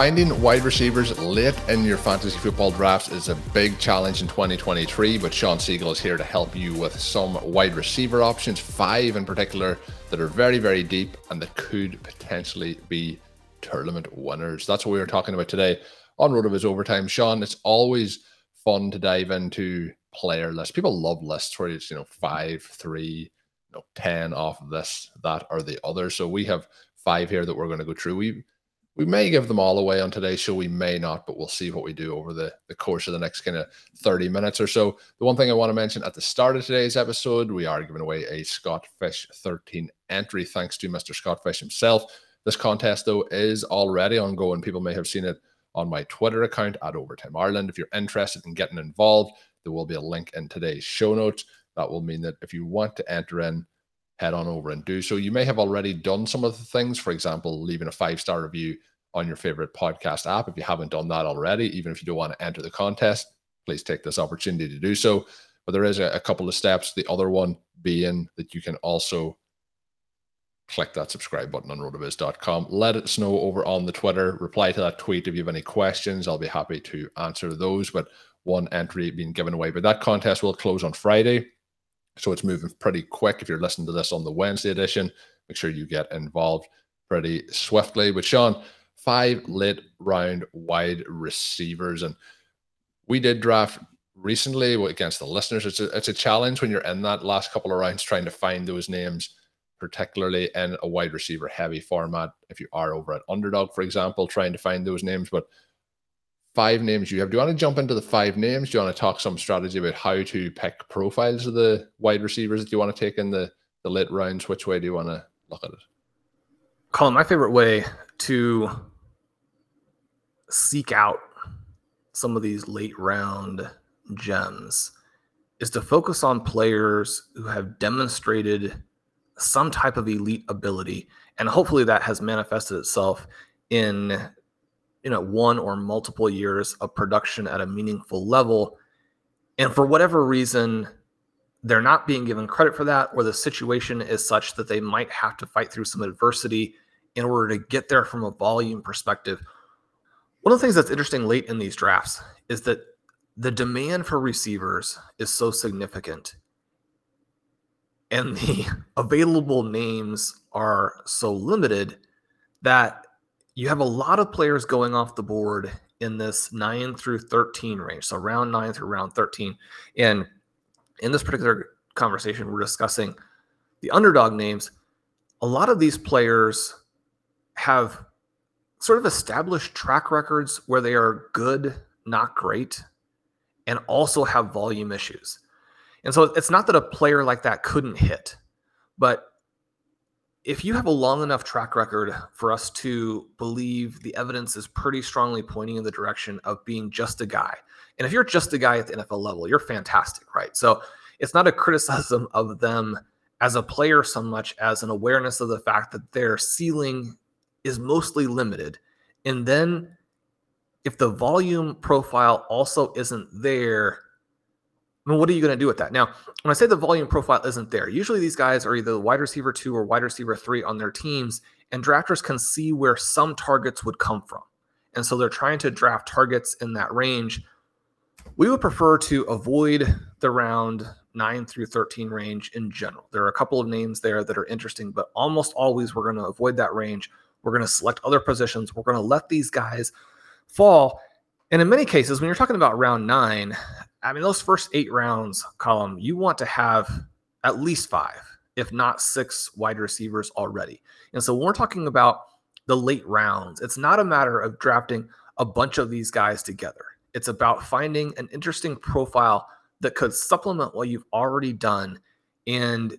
Finding wide receivers late in your fantasy football drafts is a big challenge in 2023, but Shawn Siegele is here to help you with some wide receiver options, five in particular, that are very, very deep and that could potentially be tournament winners. That's what we were talking about today on RotoViz Overtime. Shawn, it's always fun to dive into player lists. People love lists where it's, you know, five, three, you know, 10 off of this, that, or the other. So we have five here that we're going to go through. We we may give them all away on today's show. We may not, but we'll see what we do over the, the course of the next kind of 30 minutes or so. The one thing I want to mention at the start of today's episode, we are giving away a Scott Fish 13 entry, thanks to Mr. Scott Fish himself. This contest, though, is already ongoing. People may have seen it on my Twitter account at Overtime Ireland. If you're interested in getting involved, there will be a link in today's show notes. That will mean that if you want to enter in, head on over and do so. You may have already done some of the things, for example, leaving a five star review on your favorite podcast app. If you haven't done that already, even if you don't want to enter the contest, please take this opportunity to do so. But there is a, a couple of steps. The other one being that you can also click that subscribe button on rotoviz.com. Let us know over on the Twitter. Reply to that tweet if you have any questions. I'll be happy to answer those. But one entry being given away. But that contest will close on Friday. So it's moving pretty quick. If you're listening to this on the Wednesday edition, make sure you get involved pretty swiftly. But Shawn, five late round wide receivers. And we did draft recently against the listeners. It's a, it's a challenge when you're in that last couple of rounds trying to find those names, particularly in a wide receiver heavy format. If you are over at Underdog, for example, trying to find those names. But five names you have. Do you want to jump into the five names? Do you want to talk some strategy about how to pick profiles of the wide receivers that you want to take in the, the late rounds? Which way do you want to look at it? Colm, my favorite way to seek out some of these late round gems is to focus on players who have demonstrated some type of elite ability and hopefully that has manifested itself in you know one or multiple years of production at a meaningful level. And for whatever reason they're not being given credit for that or the situation is such that they might have to fight through some adversity in order to get there from a volume perspective. One of the things that's interesting late in these drafts is that the demand for receivers is so significant and the available names are so limited that you have a lot of players going off the board in this 9 through 13 range so round 9 through round 13 and in this particular conversation we're discussing the underdog names a lot of these players have sort of established track records where they are good, not great, and also have volume issues. And so it's not that a player like that couldn't hit, but if you have a long enough track record for us to believe the evidence is pretty strongly pointing in the direction of being just a guy, and if you're just a guy at the NFL level, you're fantastic, right? So it's not a criticism of them as a player so much as an awareness of the fact that their ceiling is mostly limited. And then if the volume profile also isn't there, Mean, what are you going to do with that? Now, when I say the volume profile isn't there, usually these guys are either wide receiver two or wide receiver three on their teams, and drafters can see where some targets would come from. And so they're trying to draft targets in that range. We would prefer to avoid the round 9 through 13 range in general. There are a couple of names there that are interesting, but almost always we're going to avoid that range. We're going to select other positions. We're going to let these guys fall. And in many cases, when you're talking about round nine, I mean, those first eight rounds Colm, you want to have at least five, if not six wide receivers already. And so when we're talking about the late rounds, it's not a matter of drafting a bunch of these guys together. It's about finding an interesting profile that could supplement what you've already done. And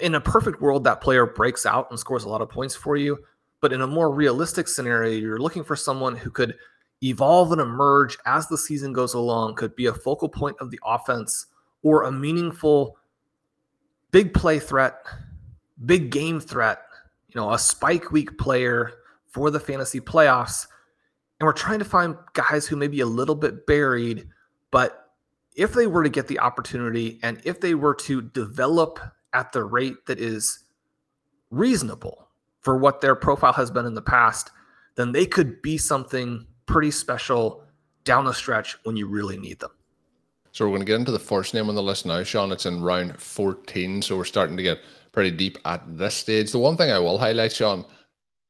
in a perfect world, that player breaks out and scores a lot of points for you. But in a more realistic scenario, you're looking for someone who could evolve and emerge as the season goes along, could be a focal point of the offense or a meaningful big play threat, big game threat, you know, a spike week player for the fantasy playoffs. And we're trying to find guys who may be a little bit buried, but if they were to get the opportunity and if they were to develop at the rate that is reasonable for what their profile has been in the past, then they could be something pretty special down the stretch when you really need them. So we're going to get into the first name on the list now, Shawn. It's in round 14. So we're starting to get pretty deep at this stage. The one thing I will highlight, Shawn,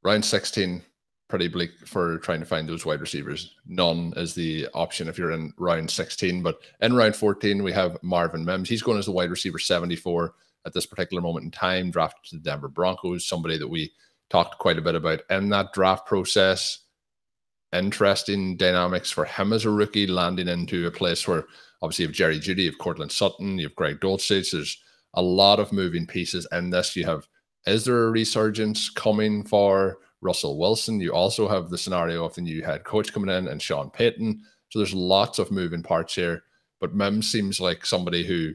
round 16, pretty bleak for trying to find those wide receivers. None is the option if you're in round 16. But in round 14, we have Marvin Mims. He's going as the wide receiver 74 at this particular moment in time, drafted to the Denver Broncos, somebody that we talked quite a bit about in that draft process. Interesting dynamics for him as a rookie, landing into a place where obviously you have Jerry Jeudy, you have Courtland Sutton, you have Greg Dulcich. There's a lot of moving pieces in this. You have, is there a resurgence coming for Russell Wilson. You also have the scenario of the new head coach coming in and Sean Payton. So there's lots of moving parts here. But Mims seems like somebody who,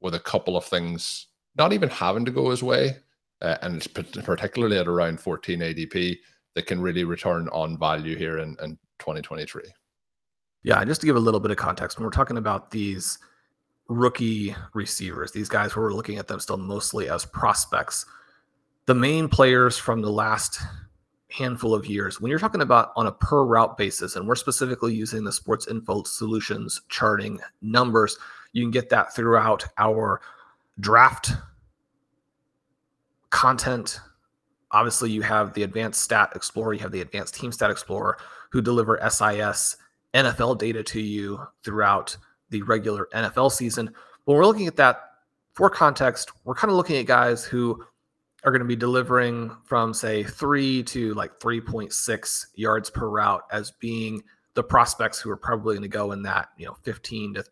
with a couple of things not even having to go his way, uh, and it's particularly at around 14 ADP, that can really return on value here in, in 2023. Yeah, and just to give a little bit of context, when we're talking about these rookie receivers, these guys who are looking at them still mostly as prospects, the main players from the last handful of years, when you're talking about on a per route basis, and we're specifically using the Sports Info Solutions charting numbers, you can get that throughout our draft content. Obviously, you have the Advanced Stat Explorer, you have the Advanced Team Stat Explorer, who deliver SIS NFL data to you throughout the regular NFL season. When we're looking at that for context, we're kind of looking at guys who are going to be delivering from say three to like 3.6 yards per route as being the prospects who are probably going to go in that you know 15 to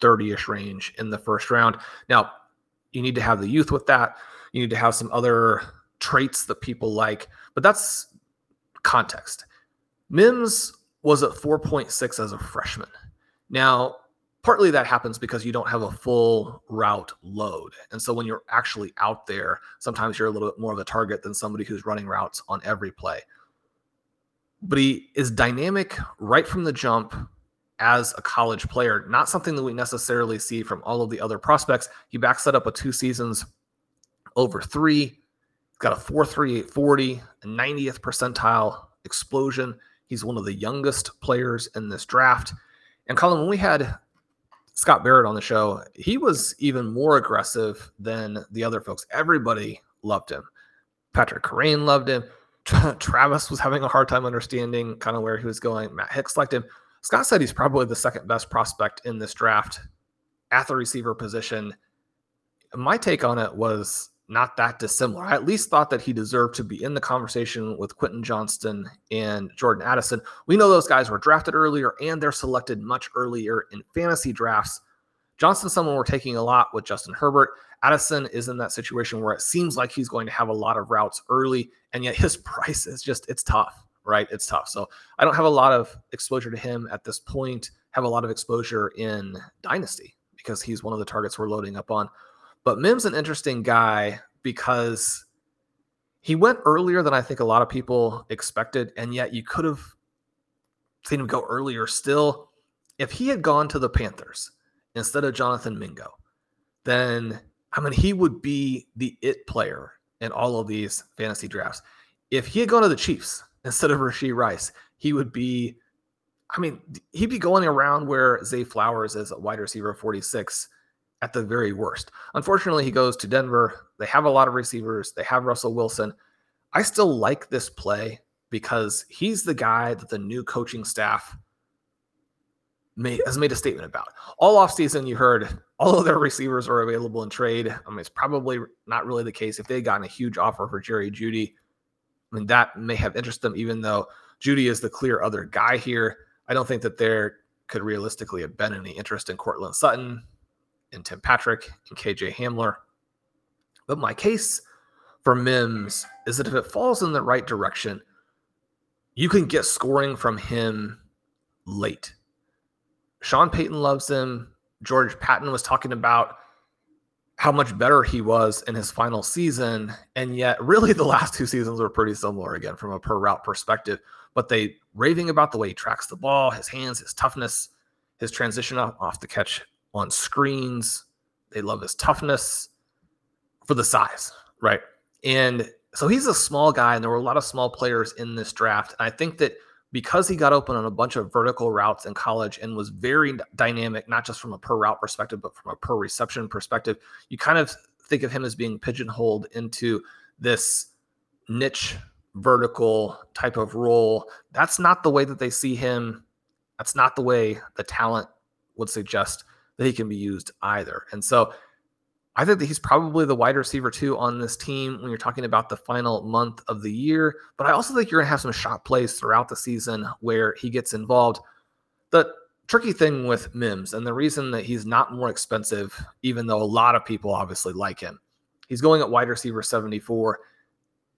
30ish range in the first round. Now, you need to have the youth with that. You need to have some other traits that people like, but that's context. Mims was at 4.6 as a freshman. Now, partly that happens because you don't have a full route load. And so when you're actually out there, sometimes you're a little bit more of a target than somebody who's running routes on every play. But he is dynamic right from the jump as a college player, not something that we necessarily see from all of the other prospects. He backs that up with two seasons over three. Got a 4.3840, a 90th percentile explosion. He's one of the youngest players in this draft. And Colm, when we had Scott Barrett on the show, he was even more aggressive than the other folks. Everybody loved him. Patrick Kerrane loved him. Travis was having a hard time understanding kind of where he was going. Matt Hicks liked him. Scott said he's probably the second best prospect in this draft at the receiver position. My take on it was not that dissimilar. I at least thought that he deserved to be in the conversation with Quentin Johnston and Jordan Addison. We know those guys were drafted earlier and they're selected much earlier in fantasy drafts. Johnston's someone we're taking a lot with Justin Herbert. Addison is in that situation where it seems like he's going to have a lot of routes early, and yet his price is just, it's tough, right? It's tough. So I don't have a lot of exposure to him at this point, have a lot of exposure in Dynasty because he's one of the targets we're loading up on. But Mim's an interesting guy because he went earlier than I think a lot of people expected, and yet you could have seen him go earlier still. If he had gone to the Panthers instead of Jonathan Mingo, then I mean he would be the it player in all of these fantasy drafts. If he had gone to the Chiefs instead of Rashee Rice, he would be I mean, he'd be going around where Zay Flowers is a wide receiver 46 at the very worst. Unfortunately, he goes to Denver. They have a lot of receivers. They have Russell Wilson. I still like this play because he's the guy that the new coaching staff made, has made a statement about. All offseason, you heard all of their receivers are available in trade. I mean, it's probably not really the case. If they had gotten a huge offer for Jerry Jeudy, I mean, that may have interested them, even though Jeudy is the clear other guy here. I don't think that there could realistically have been any interest in Courtland Sutton, in Tim Patrick, and KJ Hamler. But my case for Mims is that if it falls in the right direction, you can get scoring from him late. Sean Payton loves him. George Paton was talking about how much better he was in his final season. And yet, really, the last two seasons were pretty similar again from a per route perspective but they raving about the way he tracks the ball, his hands, his toughness, his transition off the catch on screens. They love his toughness for the size, right? And so he's a small guy, and there were a lot of small players in this draft. And I think that because he got open on a bunch of vertical routes in college and was very dynamic, not just from a per route perspective, but from a per reception perspective, you kind of think of him as being pigeonholed into this niche vertical type of role. That's not the way that they see him. That's not the way the talent would suggest that he can be used either. And so I think that he's probably the wide receiver too on this team when you're talking about the final month of the year. But I also think you're going to have some shot plays throughout the season where he gets involved. The tricky thing with Mims and the reason that he's not more expensive, even though a lot of people obviously like him, he's going at wide receiver 74.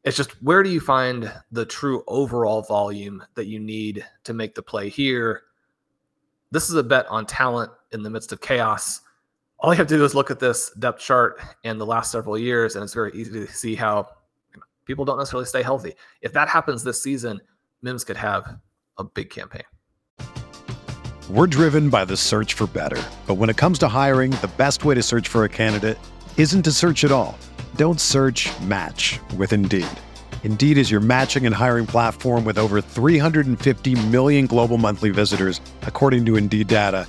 It's just where do you find the true overall volume that you need to make the play here? This is a bet on talent in the midst of chaos. All you have to do is look at this depth chart in the last several years, and it's very easy to see how people don't necessarily stay healthy. If that happens this season, Mims could have a big campaign. We're driven by the search for better. But when it comes to hiring, the best way to search for a candidate isn't to search at all. Don't search match with Indeed. Indeed is your matching and hiring platform with over 350 million global monthly visitors, according to Indeed data,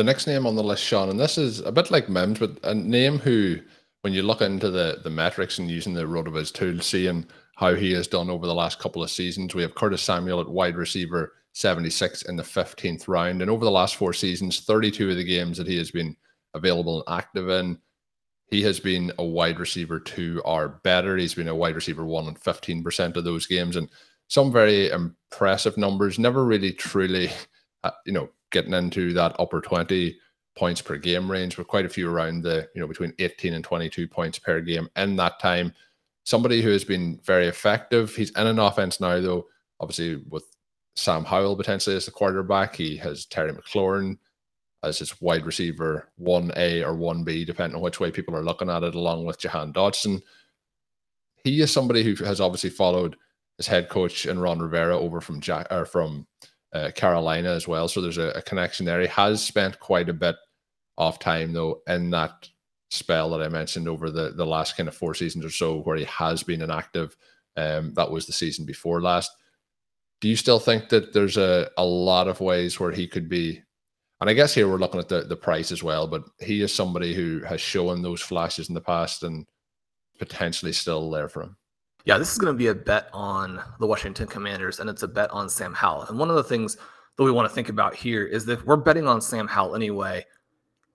The next name on the list, Shawn, and this is a bit like Mims, but a name who, when you look into the the metrics and using the RotoViz tool, seeing how he has done over the last couple of seasons, we have Curtis Samuel at wide receiver 76 in the 15th round. And over the last four seasons, 32 of the games that he has been available and active in, he has been a wide receiver two or better. He's been a wide receiver one in 15% of those games. And some very impressive numbers, never really truly, uh, you know, getting into that upper 20 points per game range, with quite a few around the, you know, between 18 and 22 points per game in that time. Somebody who has been very effective. He's in an offense now, though, obviously with Sam Howell potentially as the quarterback. He has Terry McLaurin as his wide receiver 1A or 1B, depending on which way people are looking at it, along with Jahan Dotson. he is somebody who has obviously followed his head coach and Ron Rivera over from Jack or from uh, Carolina as well. So there's a, a, connection there. He has spent quite a bit of time though in that spell that I mentioned over the the last kind of four seasons or so where he has been inactive. Um, that was the season before last. Do you still think that there's a, a lot of ways where he could be? And I guess here we're looking at the, the price as well, but he is somebody who has shown those flashes in the past and potentially still there for him. Yeah, this is going to be a bet on the Washington Commanders, and it's a bet on Sam Howell. And one of the things that we want to think about here is that we're betting on Sam Howell anyway,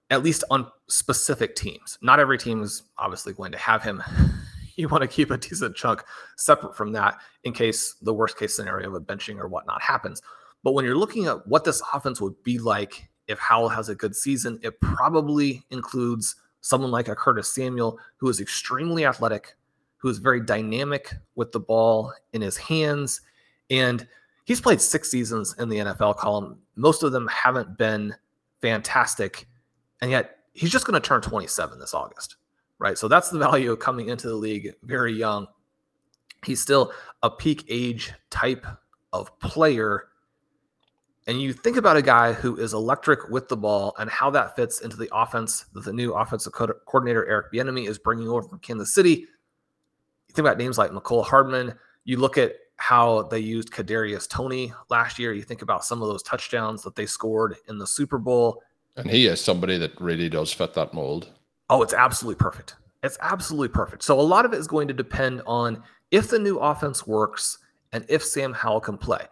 at least on specific teams. Not every team is obviously going to have him. you want to keep a decent chunk separate from that in case the worst case scenario of a benching or whatnot happens. But when you're looking at what this offense would be like if Howell has a good season, it probably includes someone like a Curtis Samuel, who is extremely athletic, who is very dynamic with the ball in his hands. And he's played six seasons in the NFL Colm. Most of them haven't been fantastic. And yet he's just going to turn 27 this August, right? So that's the value of coming into the league very young. He's still a peak age type of player. And you think about a guy who is electric with the ball and how that fits into the offense that the new offensive coordinator Eric Bieniemy is bringing over from Kansas City think about names like Mecole Hardman. You look at how they used Kadarius Toney last year. You think about some of those touchdowns that they scored in the Super Bowl. And he is somebody that really does fit that mold. Oh, it's absolutely perfect. It's absolutely perfect. So a lot of it is going to depend on if the new offense works and if Sam Howell can play.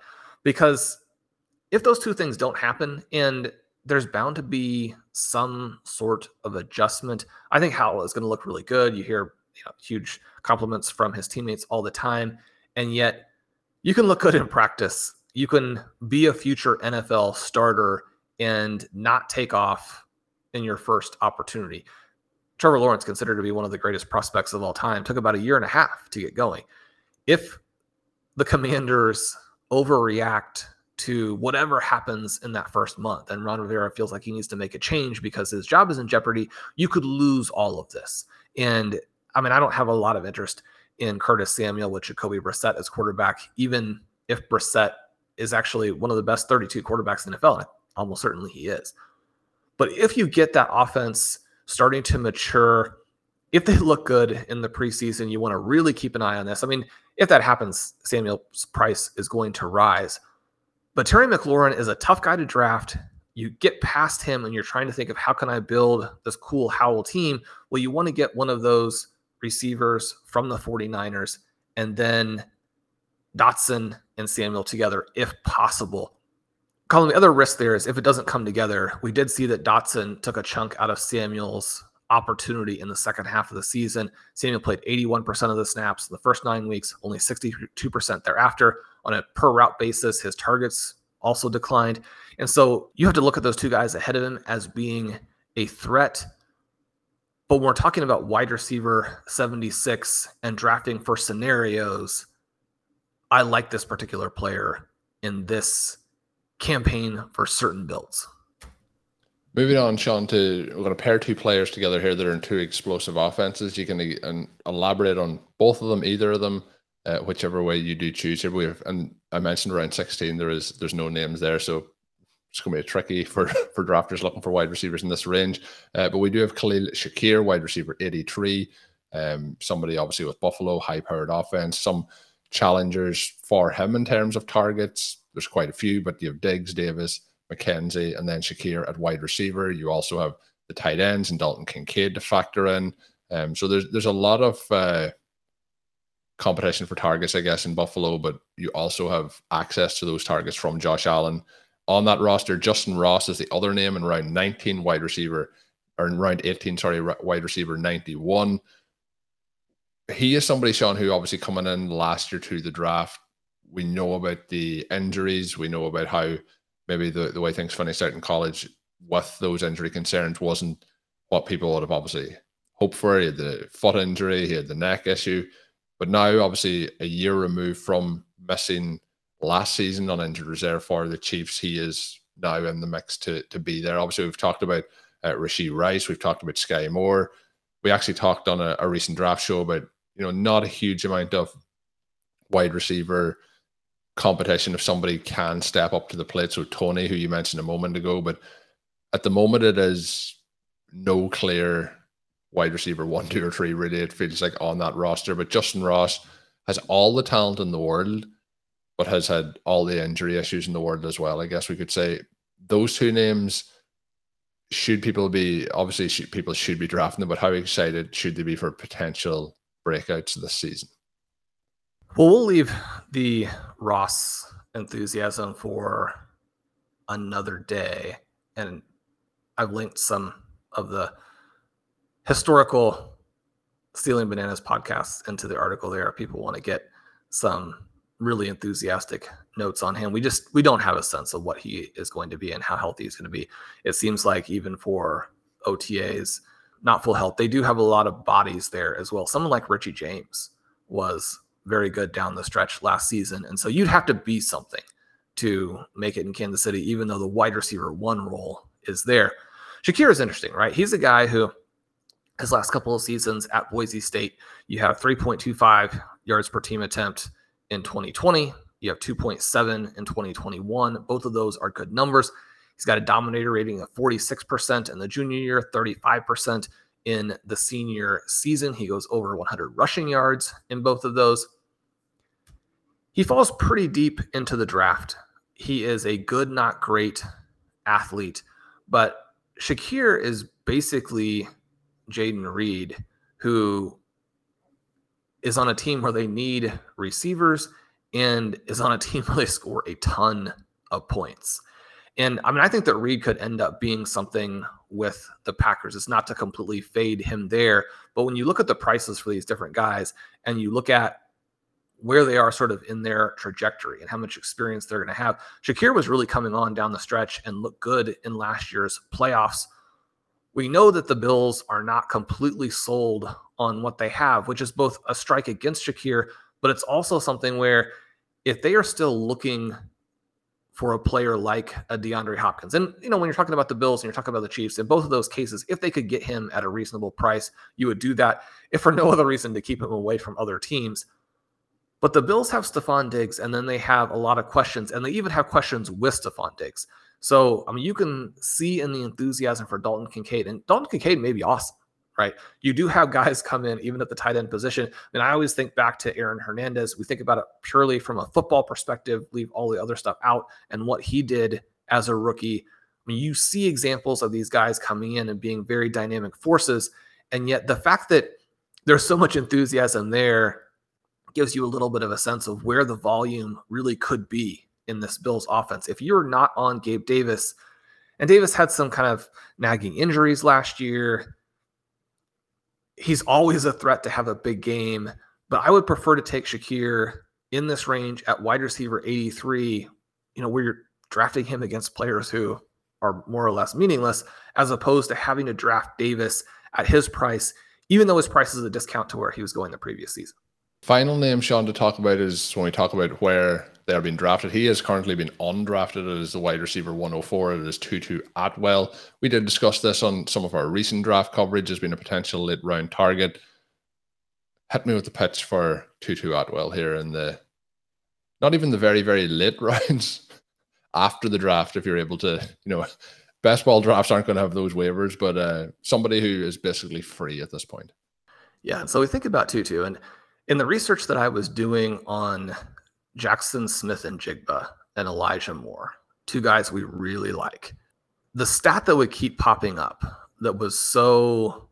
Because if those two things don't happen and there's bound to be some sort of adjustment, I think Howell is going to look really good. You hear you know, huge compliments from his teammates all the time. And yet, you can look good in practice. You can be a future NFL starter and not take off in your first opportunity. Trevor Lawrence, considered to be one of the greatest prospects of all time, took about a year and a half to get going. If the commanders overreact to whatever happens in that first month, and Ron Rivera feels like he needs to make a change because his job is in jeopardy, you could lose all of this. And I mean, I don't have a lot of interest in Curtis Samuel with Jacoby Brissett as quarterback, even if Brissett is actually one of the best 32 quarterbacks in the NFL. And almost certainly he is. But if you get that offense starting to mature, if they look good in the preseason, you want to really keep an eye on this. I mean, if that happens, Samuel's price is going to rise. But Terry McLaurin is a tough guy to draft. You get past him and you're trying to think of how can I build this cool Howell team? Well, you want to get one of those receivers from the 49ers, and then Dotson and Samuel together if possible. Colm, the other risk there is if it doesn't come together, we did see that Dotson took a chunk out of Samuel's opportunity in the second half of the season. Samuel played 81% of the snaps in the first nine weeks, only 62% thereafter. On a per route basis, his targets also declined. And so you have to look at those two guys ahead of him as being a threat but when we're talking about wide receiver 76 and drafting for scenarios, I like this particular player in this campaign for certain builds. Moving on, Shawn, to we're going to pair two players together here that are in two explosive offenses. You can uh, elaborate on both of them, either of them, uh, whichever way you do choose. Here we have, and I mentioned around 16, there is there's no names there, so it's going to be tricky for for drafters looking for wide receivers in this range. Uh, but we do have Khalil Shakir, wide receiver 83. Um, somebody obviously with Buffalo, high powered offense. Some challengers for him in terms of targets. There's quite a few, but you have Diggs, Davis, McKenzie, and then Shakir at wide receiver. You also have the tight ends and Dalton Kincaid to factor in. Um, so there's there's a lot of uh, competition for targets, I guess, in Buffalo, but you also have access to those targets from Josh Allen on that roster. Justyn Ross is the other name in round 19, wide receiver, or in round 18, sorry, wide receiver 91. He is somebody, Shawn, who obviously coming in last year to the draft. We know about the injuries. We know about how maybe the, the way things finished out in college with those injury concerns wasn't what people would have obviously hoped for. He had the foot injury, he had the neck issue. But now, obviously, a year removed from missing last season on injured reserve for the Chiefs. He is now in the mix to to be there. Obviously, we've talked about uh, Rice. We've talked about Sky Moore. We actually talked on a, a, recent draft show about you know, not a huge amount of wide receiver competition if somebody can step up to the plate. So Toney, who you mentioned a moment ago, but at the moment it is no clear wide receiver one, two, or three. Really, it feels like on that roster. But Justyn Ross has all the talent in the world, but has had all the injury issues in the world as well. I guess we could say those two names. Should people be obviously should, people should be drafting them, but how excited should they be for potential breakouts this season? Well, we'll leave the Ross enthusiasm for another day. And I've linked some of the historical Stealing Bananas podcasts into the article there. People want to get some really enthusiastic notes on him. We just we don't have a sense of what he is going to be and how healthy he's going to be. It seems like even for OTAs, not full health, they do have a lot of bodies there as well. Someone like Richie James was very good down the stretch last season, and so you'd have to be something to make it in Kansas City, even though the wide receiver one role is there. Shakir is interesting, right? He's a guy who his last couple of seasons at Boise State, you have 3.25 yards per team attempt in 2020. You have 2.7 in 2021. Both of those are good numbers. He's got a dominator rating of 46% in the junior year, 35% in the senior season. He goes over 100 rushing yards in both of those. He falls pretty deep into the draft. He is a good, not great athlete, but Shakir is basically Jayden Reed, who is on a team where they need receivers and is on a team where they score a ton of points. And I mean, I think that Reed could end up being something with the Packers. It's not to completely fade him there, but when you look at the prices for these different guys and you look at where they are sort of in their trajectory and how much experience they're going to have, Shakir was really coming on down the stretch and looked good in last year's playoffs we know that the Bills are not completely sold on what they have, which is both a strike against Shakir, but it's also something where if they are still looking for a player like a DeAndre Hopkins, and you know, when you're talking about the Bills and you're talking about the Chiefs, in both of those cases, if they could get him at a reasonable price, you would do that, if for no other reason to keep him away from other teams. But the Bills have Stefon Diggs, and then they have a lot of questions, and they even have questions with Stefon Diggs. So, I mean, you can see in the enthusiasm for Dalton Kincaid, and Dalton Kincaid may be awesome, right? You do have guys come in even at the tight end position. And I always think back to Aaron Hernandez. We think about it purely from a football perspective, leave all the other stuff out, and what he did as a rookie. I mean, you see examples of these guys coming in and being very dynamic forces. And yet, the fact that there's so much enthusiasm there gives you a little bit of a sense of where the volume really could be in this Bills offense. If you're not on Gabe Davis, and Davis had some kind of nagging injuries last year, he's always a threat to have a big game. But I would prefer to take Shakir in this range at wide receiver 83, you know, where you're drafting him against players who are more or less meaningless, as opposed to having to draft Davis at his price, even though his price is a discount to where he was going the previous season. Final name, Shawn, to talk about is when we talk about where they are being drafted. He has currently been undrafted as the wide receiver 104. It is Tutu Atwell. We did discuss this on some of our recent draft coverage as being a potential late round target. Hit me with the pitch for Tutu Atwell here in the not even the very, very late rounds after the draft, if you're able to, you know, best ball drafts aren't going to have those waivers, but uh, somebody who is basically free at this point. Yeah. So we think about Tutu and in the research that I was doing on Jaxon Smith-Njigba and Elijah Moore, two guys we really like. The stat that would keep popping up that was so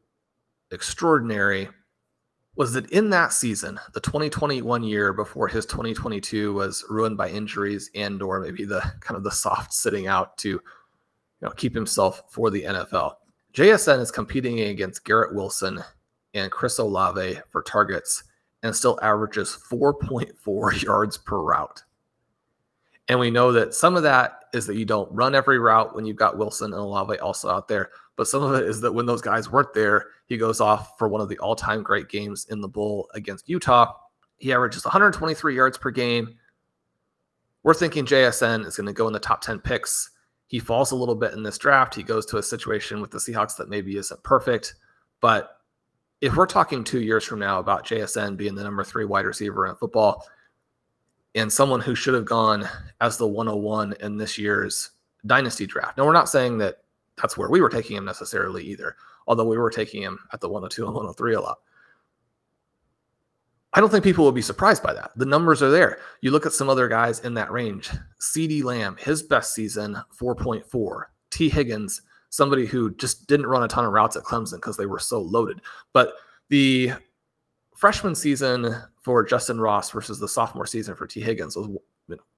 extraordinary was that in that season, the 2021 year before his 2022 was ruined by injuries and or maybe the kind of the soft sitting out to you know keep himself for the NFL. JSN is competing against Garrett Wilson and Chris Olave for targets and still averages 4.4 yards per route. And we know that some of that is that you don't run every route when you've got Wilson and Olave also out there. But some of it is that when those guys weren't there, he goes off for one of the all time great games in the Bowl against Utah. He averages 123 yards per game. We're thinking JSN is going to go in the top 10 picks. He falls a little bit in this draft. He goes to a situation with the Seahawks that maybe isn't perfect, but if we're talking two years from now about JSN being the number three wide receiver in football and someone who should have gone as the 101 in this year's dynasty draft. Now, we're not saying that that's where we were taking him necessarily either, although we were taking him at the 102 and 103 a lot. I don't think people will be surprised by that. The numbers are there. You look at some other guys in that range. CeeDee Lamb, his best season, 4.4. Tee Higgins, somebody who just didn't run a ton of routes at Clemson because they were so loaded. But the freshman season for Justyn Ross versus the sophomore season for Tee Higgins was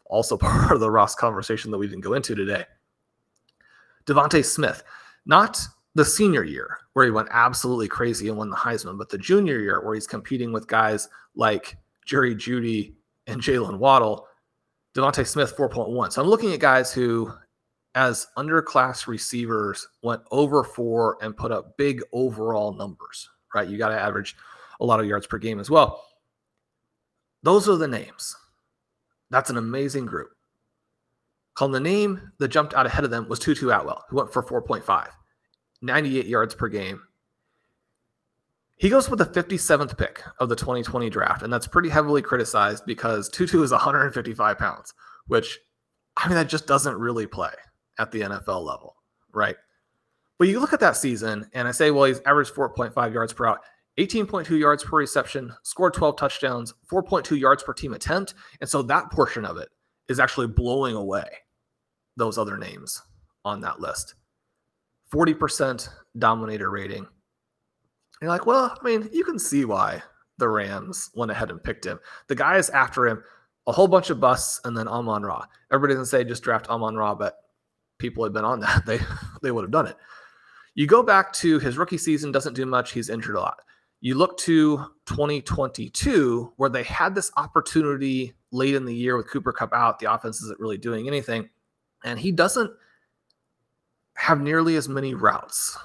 also part of the Ross conversation that we didn't go into today. DeVonta Smith, not the senior year where he went absolutely crazy and won the Heisman, but the junior year where he's competing with guys like Jerry Jeudy and Jaylen Waddle, DeVonta Smith 4.1. So I'm looking at guys who, as underclass receivers, went over four and put up big overall numbers, right? You got to average a lot of yards per game as well. Those are the names. That's an amazing group. Called the name that jumped out ahead of them was Tutu Atwell, who went for 4.5, 98 yards per game. He goes with the 57th pick of the 2020 draft, and that's pretty heavily criticized because Tutu is 155 pounds, which I mean, that just doesn't really play at the NFL level, right? But you look at that season, and I say, well, he's averaged 4.5 yards per out, 18.2 yards per reception, scored 12 touchdowns, 4.2 yards per team attempt. And so that portion of it is actually blowing away those other names on that list. 40% dominator rating. You're like, well, I mean, you can see why the Rams went ahead and picked him. The guys after him, a whole bunch of busts, and then Amon Ra. Everybody doesn't say just draft Amon Ra, but people have been on that. They they would have done it. You go back to his rookie season, doesn't do much. He's injured a lot. You look to 2022, where they had this opportunity late in the year with Cooper Kupp out. The offense isn't really doing anything. And he doesn't have nearly as many routes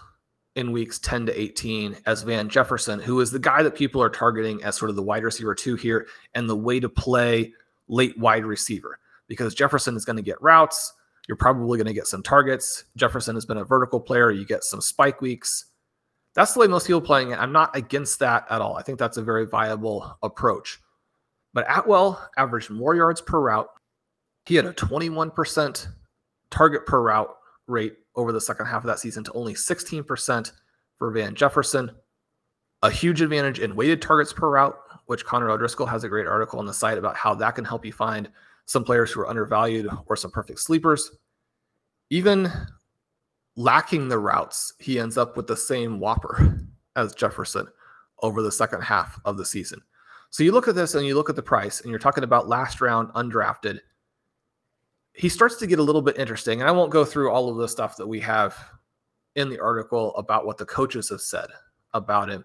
in weeks 10 to 18 as Van Jefferson, who is the guy that people are targeting as sort of the wide receiver two here and the way to play late wide receiver because Jefferson is going to get routes. You're probably going to get some targets. Jefferson has been a vertical player. You get some spike weeks. That's the way most people playing it. I'm not against that at all. I think that's a very viable approach. But Atwell averaged more yards per route. He had a 21% target per route rate over the second half of that season to only 16% for Van Jefferson. A huge advantage in weighted targets per route, which Connor O'Driscoll has a great article on the site about how that can help you find some players who are undervalued or some perfect sleepers. Even lacking the routes, he ends up with the same WOPR as Jefferson over the second half of the season. So you look at this and you look at the price, and you're talking about last round undrafted he starts to get a little bit interesting. And I won't go through all of the stuff that we have in the article about what the coaches have said about him,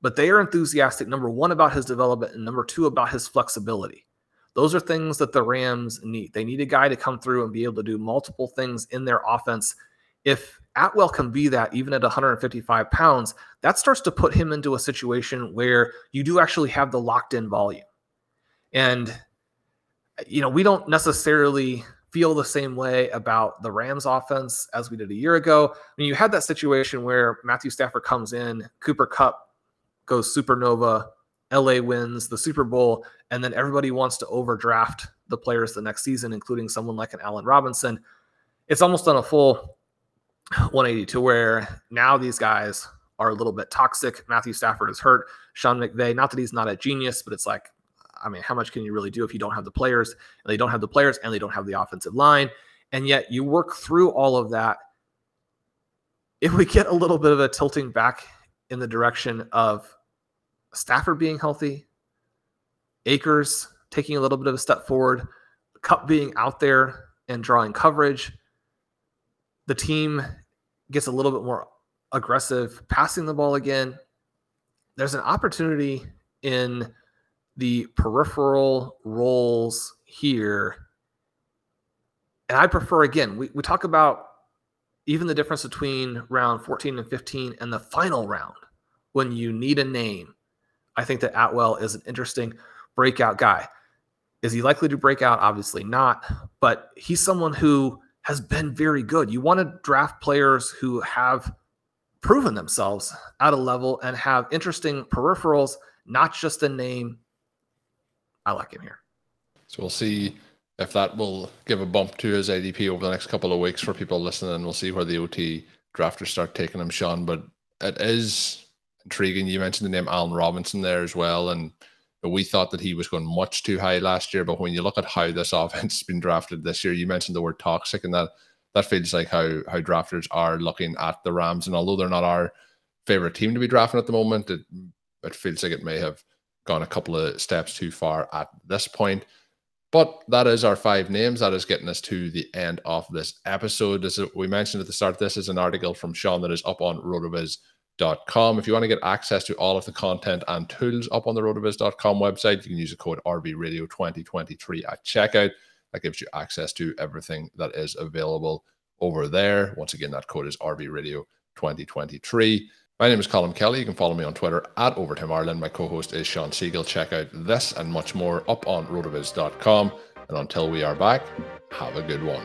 but they are enthusiastic, number one, about his development, and number two, about his flexibility. Those are things that the Rams need. They need a guy to come through and be able to do multiple things in their offense. If Atwell can be that even at 155 pounds, that starts to put him into a situation where you do actually have the locked in volume. And, you know, we don't necessarily feel the same way about the Rams offense as we did a year ago. I mean, you had that situation where Matthew Stafford comes in, Cooper Kupp goes supernova, LA wins the Super Bowl, and then everybody wants to overdraft the players the next season, including someone like an Allen Robinson. It's almost on a full 180 to where now these guys are a little bit toxic. Matthew Stafford is hurt. Sean McVay, not that he's not a genius, but it's like I mean, how much can you really do if you don't have the players and they don't have the players and they don't have the offensive line? And yet you work through all of that. If we get a little bit of a tilting back in the direction of Stafford being healthy, Akers taking a little bit of a step forward, Kupp being out there and drawing coverage, the team gets a little bit more aggressive passing the ball again. There's an opportunity in the peripheral roles here. And I prefer, again, we, we talk about even the difference between round 14 and 15 and the final round when you need a name. I think that Atwell is an interesting breakout guy. Is he likely to break out? Obviously not, but he's someone who has been very good. You want to draft players who have proven themselves at a level and have interesting peripherals, not just a name. I like him here. So we'll see if that will give a bump to his ADP over the next couple of weeks for people listening. We'll see where the OT drafters start taking him, Shawn. But it is intriguing. You mentioned the name Allen Robinson there as well. And we thought that he was going much too high last year. But when you look at how this offense has been drafted this year, you mentioned the word toxic, and that that feels like how how drafters are looking at the Rams. And although they're not our favorite team to be drafting at the moment, it it feels like it may have gone a couple of steps too far at this point. But that is our five names. That is getting us to the end of this episode. As we mentioned at the start, this is an article from Shawn that is up on rotoviz.com. If you want to get access to all of the content and tools up on the rotoviz.com website, you can use the code RVRadio2023 at checkout. That gives you access to everything that is available over there. Once again, that code is RVRadio2023. My name is Colm Kelly. You can follow me on Twitter at Overtime Ireland. My co-host is Shawn Siegele. Check out this and much more up on rotoviz.com. And until we are back, have a good one.